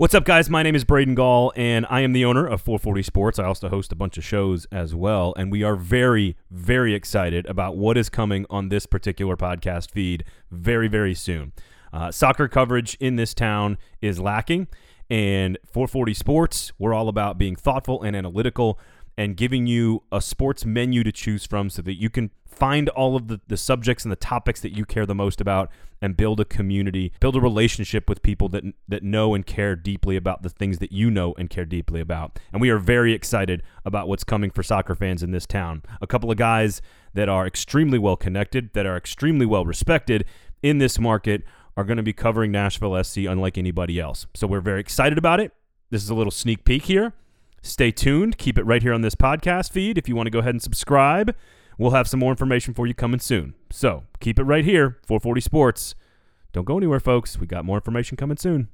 What's up, guys? My name is Braden Gall, and I am the owner of 440 Sports. I also host a bunch of shows as well, and we are very, very excited about what is coming on this particular podcast feed very, very soon. Uh, soccer coverage in this town is lacking, and 440 Sports, we're all about being thoughtful and analytical and giving you a sports menu to choose from so that you can find all of the, the subjects and the topics that you care the most about and build a community, build a relationship with people that that know and care deeply about the things that you know and care deeply about. And we are very excited about what's coming for soccer fans in this town. A couple of guys that are extremely well connected, that are extremely well respected in this market are going to be covering Nashville SC unlike anybody else. So we're very excited about it. This is a little sneak peek here. Stay tuned. Keep it right here on this podcast feed. If you want to go ahead and subscribe, we'll have some more information for you coming soon. So keep it right here, 440 Sports. Don't go anywhere, folks. We got more information coming soon.